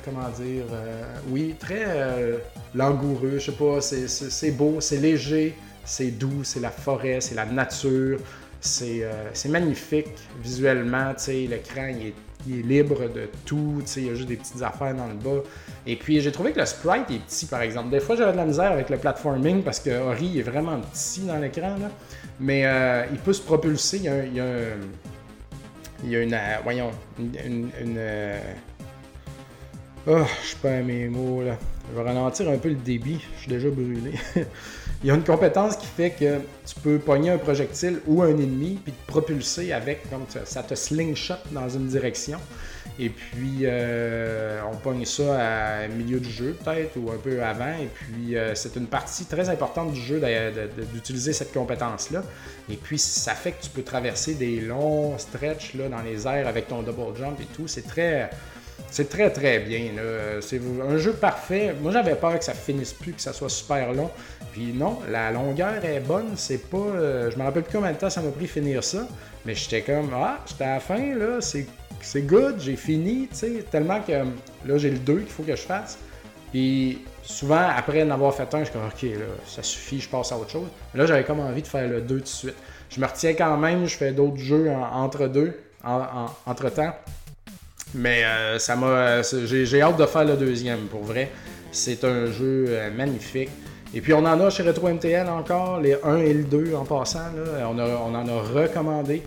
comment dire, oui, très langoureux, je sais pas, c'est beau, c'est léger c'est doux, c'est la forêt, c'est la nature, c'est euh, magnifique visuellement, l'écran il est, il est, libre de tout, il y a juste des petites affaires dans le bas. Et puis j'ai trouvé que le sprite est petit par exemple. Des fois j'avais de la misère avec le platforming parce que Ori est vraiment petit dans l'écran, mais euh, il peut se propulser, il y a, a, il y a une, euh, voyons, une, une, Oh, je suis pas mes mots là. Je vais ralentir un peu le débit, je suis déjà brûlé. Il y a une compétence qui fait que tu peux pogner un projectile ou un ennemi puis te propulser avec, comme ça te slingshot dans une direction. Et puis, euh, on pogne ça au milieu du jeu, peut-être, ou un peu avant. Et puis, euh, c'est une partie très importante du jeu d'utiliser cette compétence-là. Et puis, ça fait que tu peux traverser des longs stretches là, dans les airs avec ton double jump et tout. C'est très c'est très très bien. C'est un jeu parfait. Moi j'avais peur que ça finisse plus, que ça soit super long. Puis non, la longueur est bonne. C'est pas. Euh, je me rappelle plus combien de temps ça m'a pris finir ça. Mais j'étais comme Ah, j'étais à la fin, là, c'est, c'est good, j'ai fini, tu sais. Tellement que là j'ai le 2 qu'il faut que je fasse. Puis souvent, après en avoir fait un, je suis comme OK, là, ça suffit, je passe à autre chose. Mais là, j'avais comme envie de faire le 2 tout de suite. Je me retiens quand même, je fais d'autres jeux entre deux, entre temps. Mais euh, ça m'a, j'ai, hâte de faire le deuxième, pour vrai. C'est un jeu euh, magnifique. Et puis on en a chez Retro MTL encore, les 1 et le 2 en passant. On, on, en a recommandé.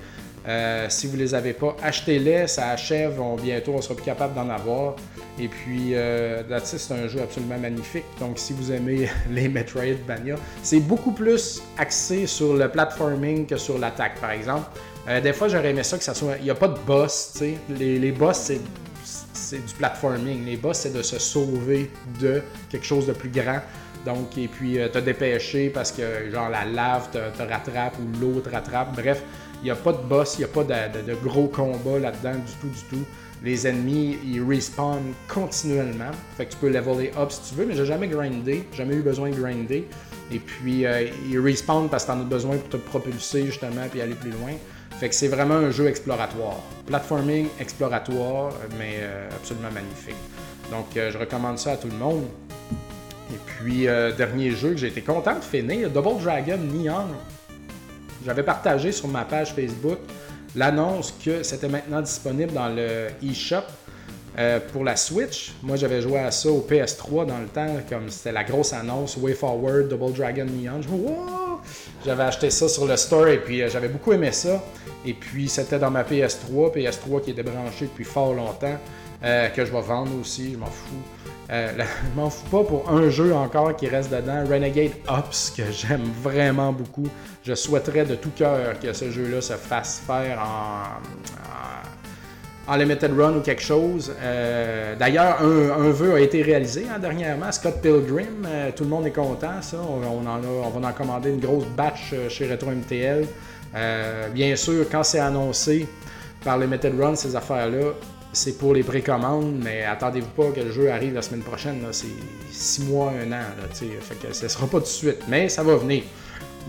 Si vous ne les avez pas, achetez-les, ça achève. bientôt, on sera plus capable d'en avoir. Et puis, euh, c'est un jeu absolument magnifique. Donc, si vous aimez les Metroidvania, c'est beaucoup plus axé sur le platforming que sur l'attaque, par exemple. Euh, des fois, j'aurais aimé ça que ça soit. Il n'y a pas de boss, tu sais. Les, les, boss, c'est du platforming. Les boss, c'est de se sauver de quelque chose de plus grand. Donc, et puis euh, te dépêcher parce que, genre, la lave te, rattrape ou l'eau te rattrape. Bref, il n'y a pas de boss, il n'y a pas de, gros combats là-dedans du tout, du tout. Les ennemis, ils respawn continuellement. Fait que tu peux leveler up si tu veux, mais j'ai jamais grindé, jamais eu besoin de grinder. Et puis, euh, ils respawn parce que tu en as besoin pour te propulser justement puis aller plus loin. Fait que c'est vraiment un jeu exploratoire. Platforming exploratoire, mais euh, absolument magnifique. Donc, euh, je recommande ça à tout le monde. Et puis, dernier jeu que j'ai été content de finir, Double Dragon Neon. J'avais partagé sur ma page Facebook l'annonce que c'était maintenant disponible dans le eShop euh, pour la Switch, moi j'avais joué à ça au PS3 dans le temps, comme c'était la grosse annonce Way Forward, Double Dragon Neon. J'avais acheté ça sur le store et puis euh, j'avais beaucoup aimé ça. Et puis c'était dans ma PS3, PS3 qui est débranchée depuis fort longtemps, euh, que je vais vendre aussi, je m'en fous. je m'en fous pas pour un jeu encore qui reste dedans, Renegade Ops, que j'aime vraiment beaucoup. Je souhaiterais de tout cœur que ce jeu-là se fasse faire en en Limited Run ou quelque chose. Euh, d'ailleurs, un, vœu a été réalisé hein, dernièrement. Scott Pilgrim, euh, tout le monde est content, ça. On, en on va en commander une grosse batch euh, chez Retro MTL. bien sûr, quand c'est annoncé par Limited Run, ces affaires-là, c'est pour les précommandes, mais attendez-vous pas que le jeu arrive la semaine prochaine. C'est six mois, un an. Là, fait que ce sera pas tout de suite, mais ça va venir.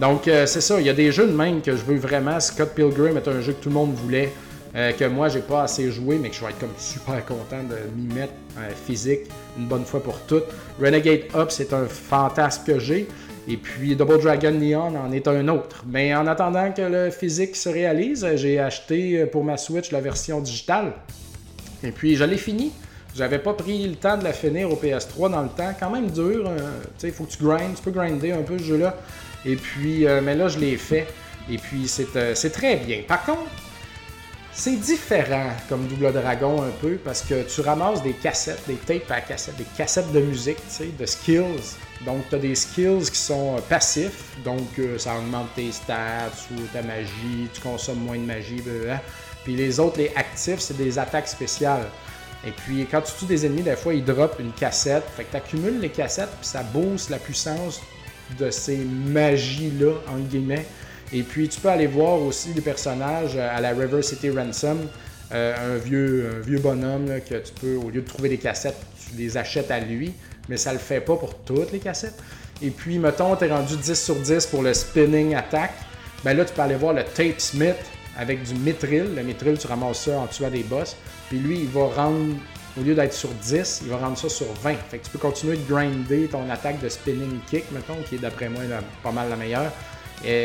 Donc, c'est ça. Il y a des jeux de même que je veux vraiment. Scott Pilgrim est un jeu que tout le monde voulait. Euh, que moi j'ai pas assez joué, mais que je vais être comme super content de m'y mettre euh, physique une bonne fois pour toutes. Renegade Up, c'est un fantasme que j'ai. Et puis Double Dragon Neon en est un autre. Mais en attendant que le physique se réalise, j'ai acheté euh, pour ma Switch la version digitale. Et puis je l'ai fini. J'avais pas pris le temps de la finir au PS3 dans le temps. Quand même dur. il faut que tu grindes. Tu peux grinder un peu ce jeu-là. Et puis, mais là, je l'ai fait. Et puis, c'est très bien. Par contre, c'est différent comme Double Dragon un peu parce que tu ramasses des cassettes, des tapes à cassettes, des cassettes de musique, tu sais, de skills. Donc, tu as des skills qui sont passifs, donc euh, ça augmente tes stats ou ta magie, tu consommes moins de magie. Puis les autres, les actifs, c'est des attaques spéciales. Et puis, quand tu tues des ennemis, des fois, ils droppent une cassette. Fait que tu accumules les cassettes, puis ça booste la puissance de ces magies-là, en guillemets. Et puis, tu peux aller voir aussi des personnages à la River City Ransom. Euh, un, vieux, vieux bonhomme que tu peux, au lieu de trouver des cassettes, tu les achètes à lui. Mais ça le fait pas pour toutes les cassettes. Et puis, mettons, tu es rendu 10 sur 10 pour le spinning attack. Ben là, tu peux aller voir le Tape Smith avec du mithril. Le mithril, tu ramasses ça en tuant des boss. Puis lui, il va rendre, au lieu d'être sur 10, il va rendre ça sur 20. Fait que tu peux continuer de grinder ton attaque de spinning kick, mettons, qui est d'après moi pas mal la meilleure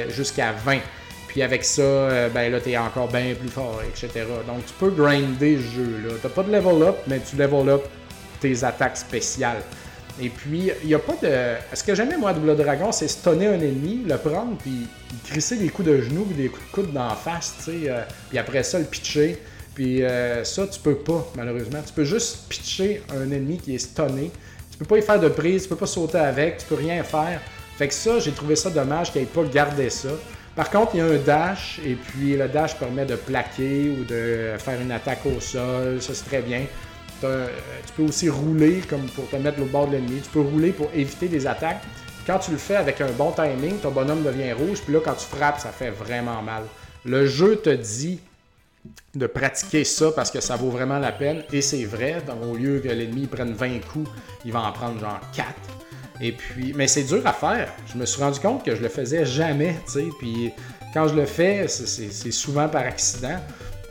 jusqu'à 20. Puis avec ça, euh, ben là, t'es encore bien plus fort, etc. Donc tu peux grinder ce jeu-là. T'as pas de level up, mais tu level up tes attaques spéciales. Et puis, il n'y a pas de. Ce que j'aimais, moi, à Double Dragon, c'est stunner un ennemi, le prendre, puis crisser des coups de genoux, des coups de coude d'en face, tu sais. Euh, puis après ça, le pitcher. Puis euh, ça, tu peux pas, malheureusement. Tu peux juste pitcher un ennemi qui est stunné. Tu peux pas y faire de prise, tu peux pas sauter avec, tu peux rien faire. Fait que ça, j'ai trouvé ça dommage qu'il n'ait pas gardé ça. Par contre, il y a un dash, et puis le dash permet de plaquer ou de faire une attaque au sol, ça c'est très bien. Euh, tu peux aussi rouler comme pour te mettre au bord de l'ennemi. Tu peux rouler pour éviter des attaques. Quand tu le fais avec un bon timing, ton bonhomme devient rouge, puis là, quand tu frappes, ça fait vraiment mal. Le jeu te dit de pratiquer ça parce que ça vaut vraiment la peine, et c'est vrai. Donc, au lieu que l'ennemi prenne 20 coups, il va en prendre genre 4. Et puis, mais c'est dur à faire. Je me suis rendu compte que je le faisais jamais. Puis quand je le fais, c'est souvent par accident.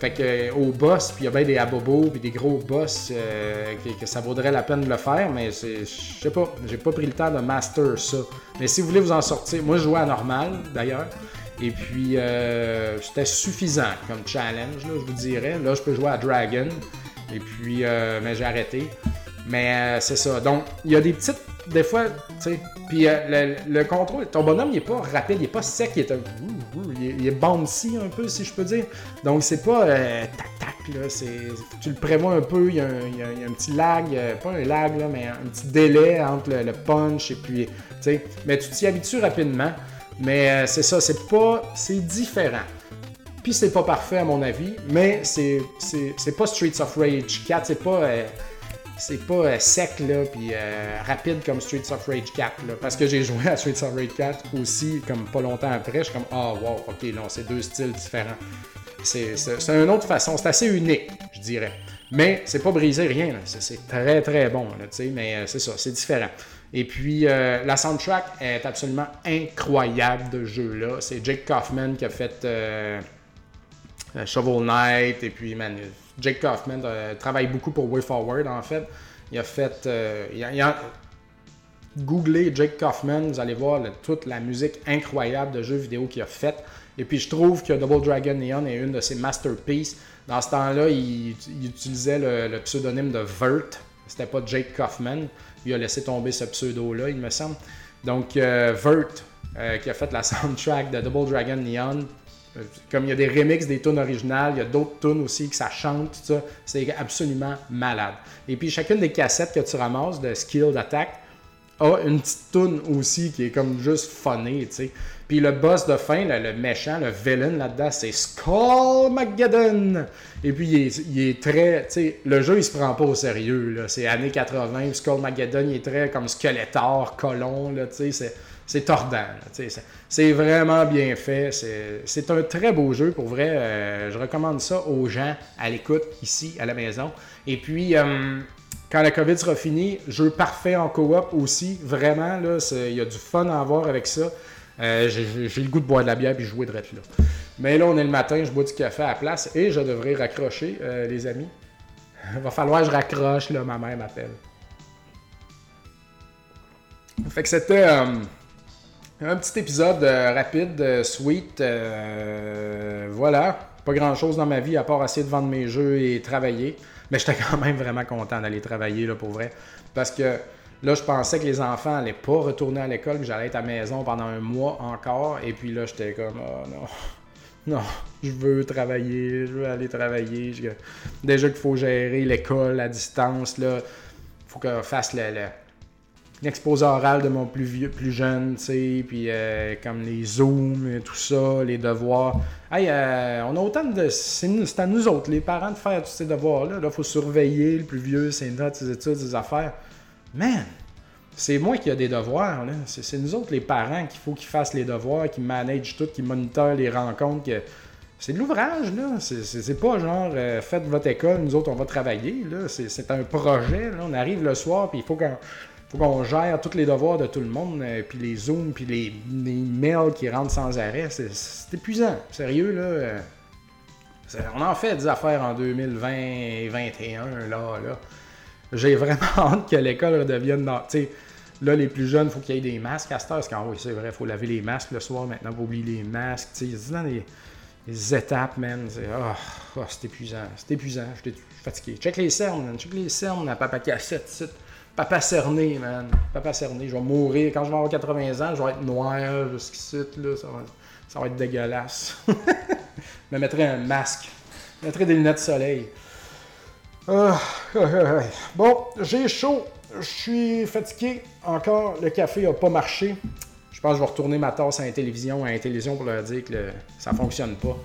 Fait que au boss, puis il y a bien des abobos, puis des gros boss euh, que, ça vaudrait la peine de le faire, mais je sais pas, j'ai pas pris le temps de master ça. Mais si vous voulez vous en sortir, moi je jouais à normal d'ailleurs, et puis euh, c'était suffisant comme challenge, là, je vous dirais. Là, je peux jouer à Dragon, et puis, euh, mais j'ai arrêté. Mais c'est ça. Donc, il y a des petites des fois, tu sais, puis euh, le, contrôle, ton bonhomme, il est pas rapide, il est pas sec, il est, un, il est, bouncy un peu, si je peux dire. Donc, c'est pas euh, tac-tac, là, tu le prévois un peu, il y, a un, petit lag, euh, pas un lag, là, mais un petit délai entre le, punch et puis, tu sais, mais tu t'y habitues rapidement. Mais c'est ça, c'est pas, c'est différent. Puis c'est pas parfait à mon avis, mais c'est, c'est, pas Streets of Rage 4, c'est pas c'est pas euh, sec là, puis euh, rapide comme Streets of Rage 4. Là, parce que j'ai joué à Streets of Rage 4 aussi, comme pas longtemps après. Je suis comme, ah, oh, wow, ok, non, c'est deux styles différents. C'est une autre façon, c'est assez unique, je dirais. Mais c'est pas brisé rien, c'est très très bon, là, mais euh, c'est ça, c'est différent. Et puis la soundtrack est absolument incroyable de jeu-là. C'est Jake Kaufman qui a fait Shovel Knight et puis man, Jake Kaufman euh, travaille beaucoup pour Way Forward, en fait. Il a fait. Euh, Jake Kaufman, vous allez voir toute la musique incroyable de jeux vidéo qu'il a faite. Et puis je trouve que Double Dragon Neon est une de ses masterpieces. Dans ce temps-là, il, utilisait le, pseudonyme de Vert. C'était pas Jake Kaufman. Il a laissé tomber ce pseudo-là, il me semble. Donc, euh, Vert, euh, qui a fait la soundtrack de Double Dragon Neon, comme il y a des remixes des tunes originales, il y a d'autres tunes aussi que ça chante, tout ça. C'est absolument malade. Et puis, chacune des cassettes que tu ramasses de Skilled Attack a une petite tune aussi qui est comme juste funny, tu sais. Puis le boss de fin, le méchant, le villain là-dedans, c'est Skull Mageddon. Et puis il est, très. Tu sais, le jeu il se prend pas au sérieux. Là. C'est années 80. Skull Mageddon, il est très comme Skeletor, colon. Là, tu sais, c'est tordant. C'est vraiment bien fait. C'est un très beau jeu pour vrai. Euh, je recommande ça aux gens à l'écoute ici à la maison. Et puis, euh, quand la COVID sera finie, jeu parfait en coop aussi. Vraiment, il y a du fun à avoir avec ça. Euh, j'ai le goût de boire de la bière puis jouer de là. Mais là, on est le matin, je bois du café à la place et je devrais raccrocher, les amis. Il va falloir que je raccroche, là, ma mère m'appelle. Fait que c'était un petit épisode rapide, sweet. voilà. Pas grand chose dans ma vie à part essayer de vendre mes jeux et travailler. Mais j'étais quand même vraiment content d'aller travailler là, pour vrai. Parce que Là, je pensais que les enfants n'allaient pas retourner à l'école, que j'allais être à la maison pendant un mois encore. Et puis là, j'étais comme, oh non, non, je veux travailler, je veux aller travailler. Déjà qu'il faut gérer l'école à distance, là, faut que je fasse l'exposé oral de mon plus vieux, plus jeune, tu sais, puis euh, comme les zooms, tout ça, les devoirs. Hey, euh, on a autant de. C'est à nous autres, les parents, de faire tous ces devoirs-là. Là, il faut surveiller le plus vieux, ses notes, ses études, ses affaires. Man, c'est moi qui ai des devoirs. C'est, nous autres, les parents, qu'il faut qu'ils fassent les devoirs, qui managent tout, qui monitorent les rencontres. C'est de l'ouvrage, là. C'est, pas genre euh, faites votre école, nous autres, on va travailler. Là. C'est, un projet. On arrive le soir, puis il faut qu'on gère tous les devoirs de tout le monde, euh, puis les zooms, puis les, mails qui rentrent sans arrêt. C'est, épuisant. Sérieux, là. Euh, on en fait des affaires en 2020 et 2021, là, là. J'ai vraiment hâte que l'école redevienne dans. là, les plus jeunes, il faut qu'il y ait des masques à cette heure. Que, oui, c'est vrai, il faut laver les masques le soir maintenant pour oublier les masques. C'est dans les, étapes, man. C'est oh, épuisant. C'est épuisant. Je suis fatigué. Check les cernes, man. Check les cernes à Papa Cassette. Papa cerné, man. Papa cerné. Je vais mourir. Quand je vais avoir 80 ans, je vais être noir jusqu'ici. Là. Ça, va, ça va être dégueulasse. je me mettrai un masque. Je mettrai des lunettes de soleil. Ah, bon, j'ai chaud. Je suis fatigué. Encore, le café n'a pas marché. Je pense que je vais retourner ma tasse à la télévision, à pour leur dire que ça fonctionne pas.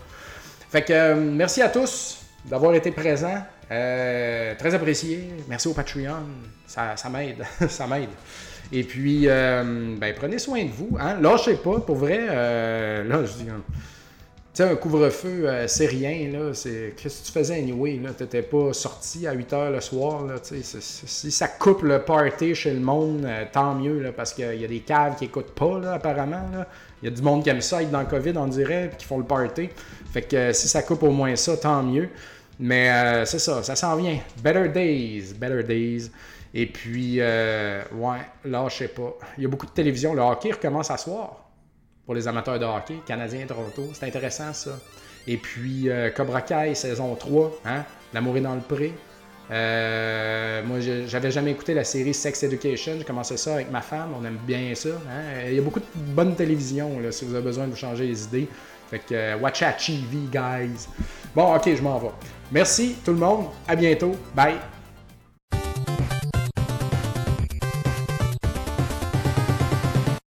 Fait que euh, merci à tous d'avoir été présents. Euh, très apprécié. Merci au Patreon. Ça, m'aide. ça m'aide. Et puis, euh, ben, prenez soin de vous. Hein? Lâchez pas, pour vrai. là, je dis tu sais, un couvre-feu, euh, c'est rien, là. Qu'est-ce que tu faisais anyway, là? T'étais pas sorti à 8 h le soir, là. Si ça coupe le party chez le monde, euh, tant mieux, là, parce qu'il y a des caves qui écoutent pas, là, apparemment, là. Il y a du monde qui aime ça être dans le COVID, on dirait, qui font le party. Fait que euh, si ça coupe au moins ça, tant mieux. Mais c'est ça, ça s'en vient. Better days, better days. Et puis, ouais, là, je sais pas. Il y a beaucoup de télévision. Le hockey recommence à soir pour les amateurs de hockey, Canadien Toronto. C'est intéressant ça. Et puis euh, Cobra Kai saison 3, hein? L'amour est dans le pré. Euh, moi, j'avais jamais écouté la série Sex Education. J'ai commencé ça avec ma femme. On aime bien ça. Hein? Il y a beaucoup de bonne télévision là, si vous avez besoin de vous changer les idées. Fait que euh, watch at TV, guys. Bon, ok, je m'en vais. Merci tout le monde. À bientôt. Bye.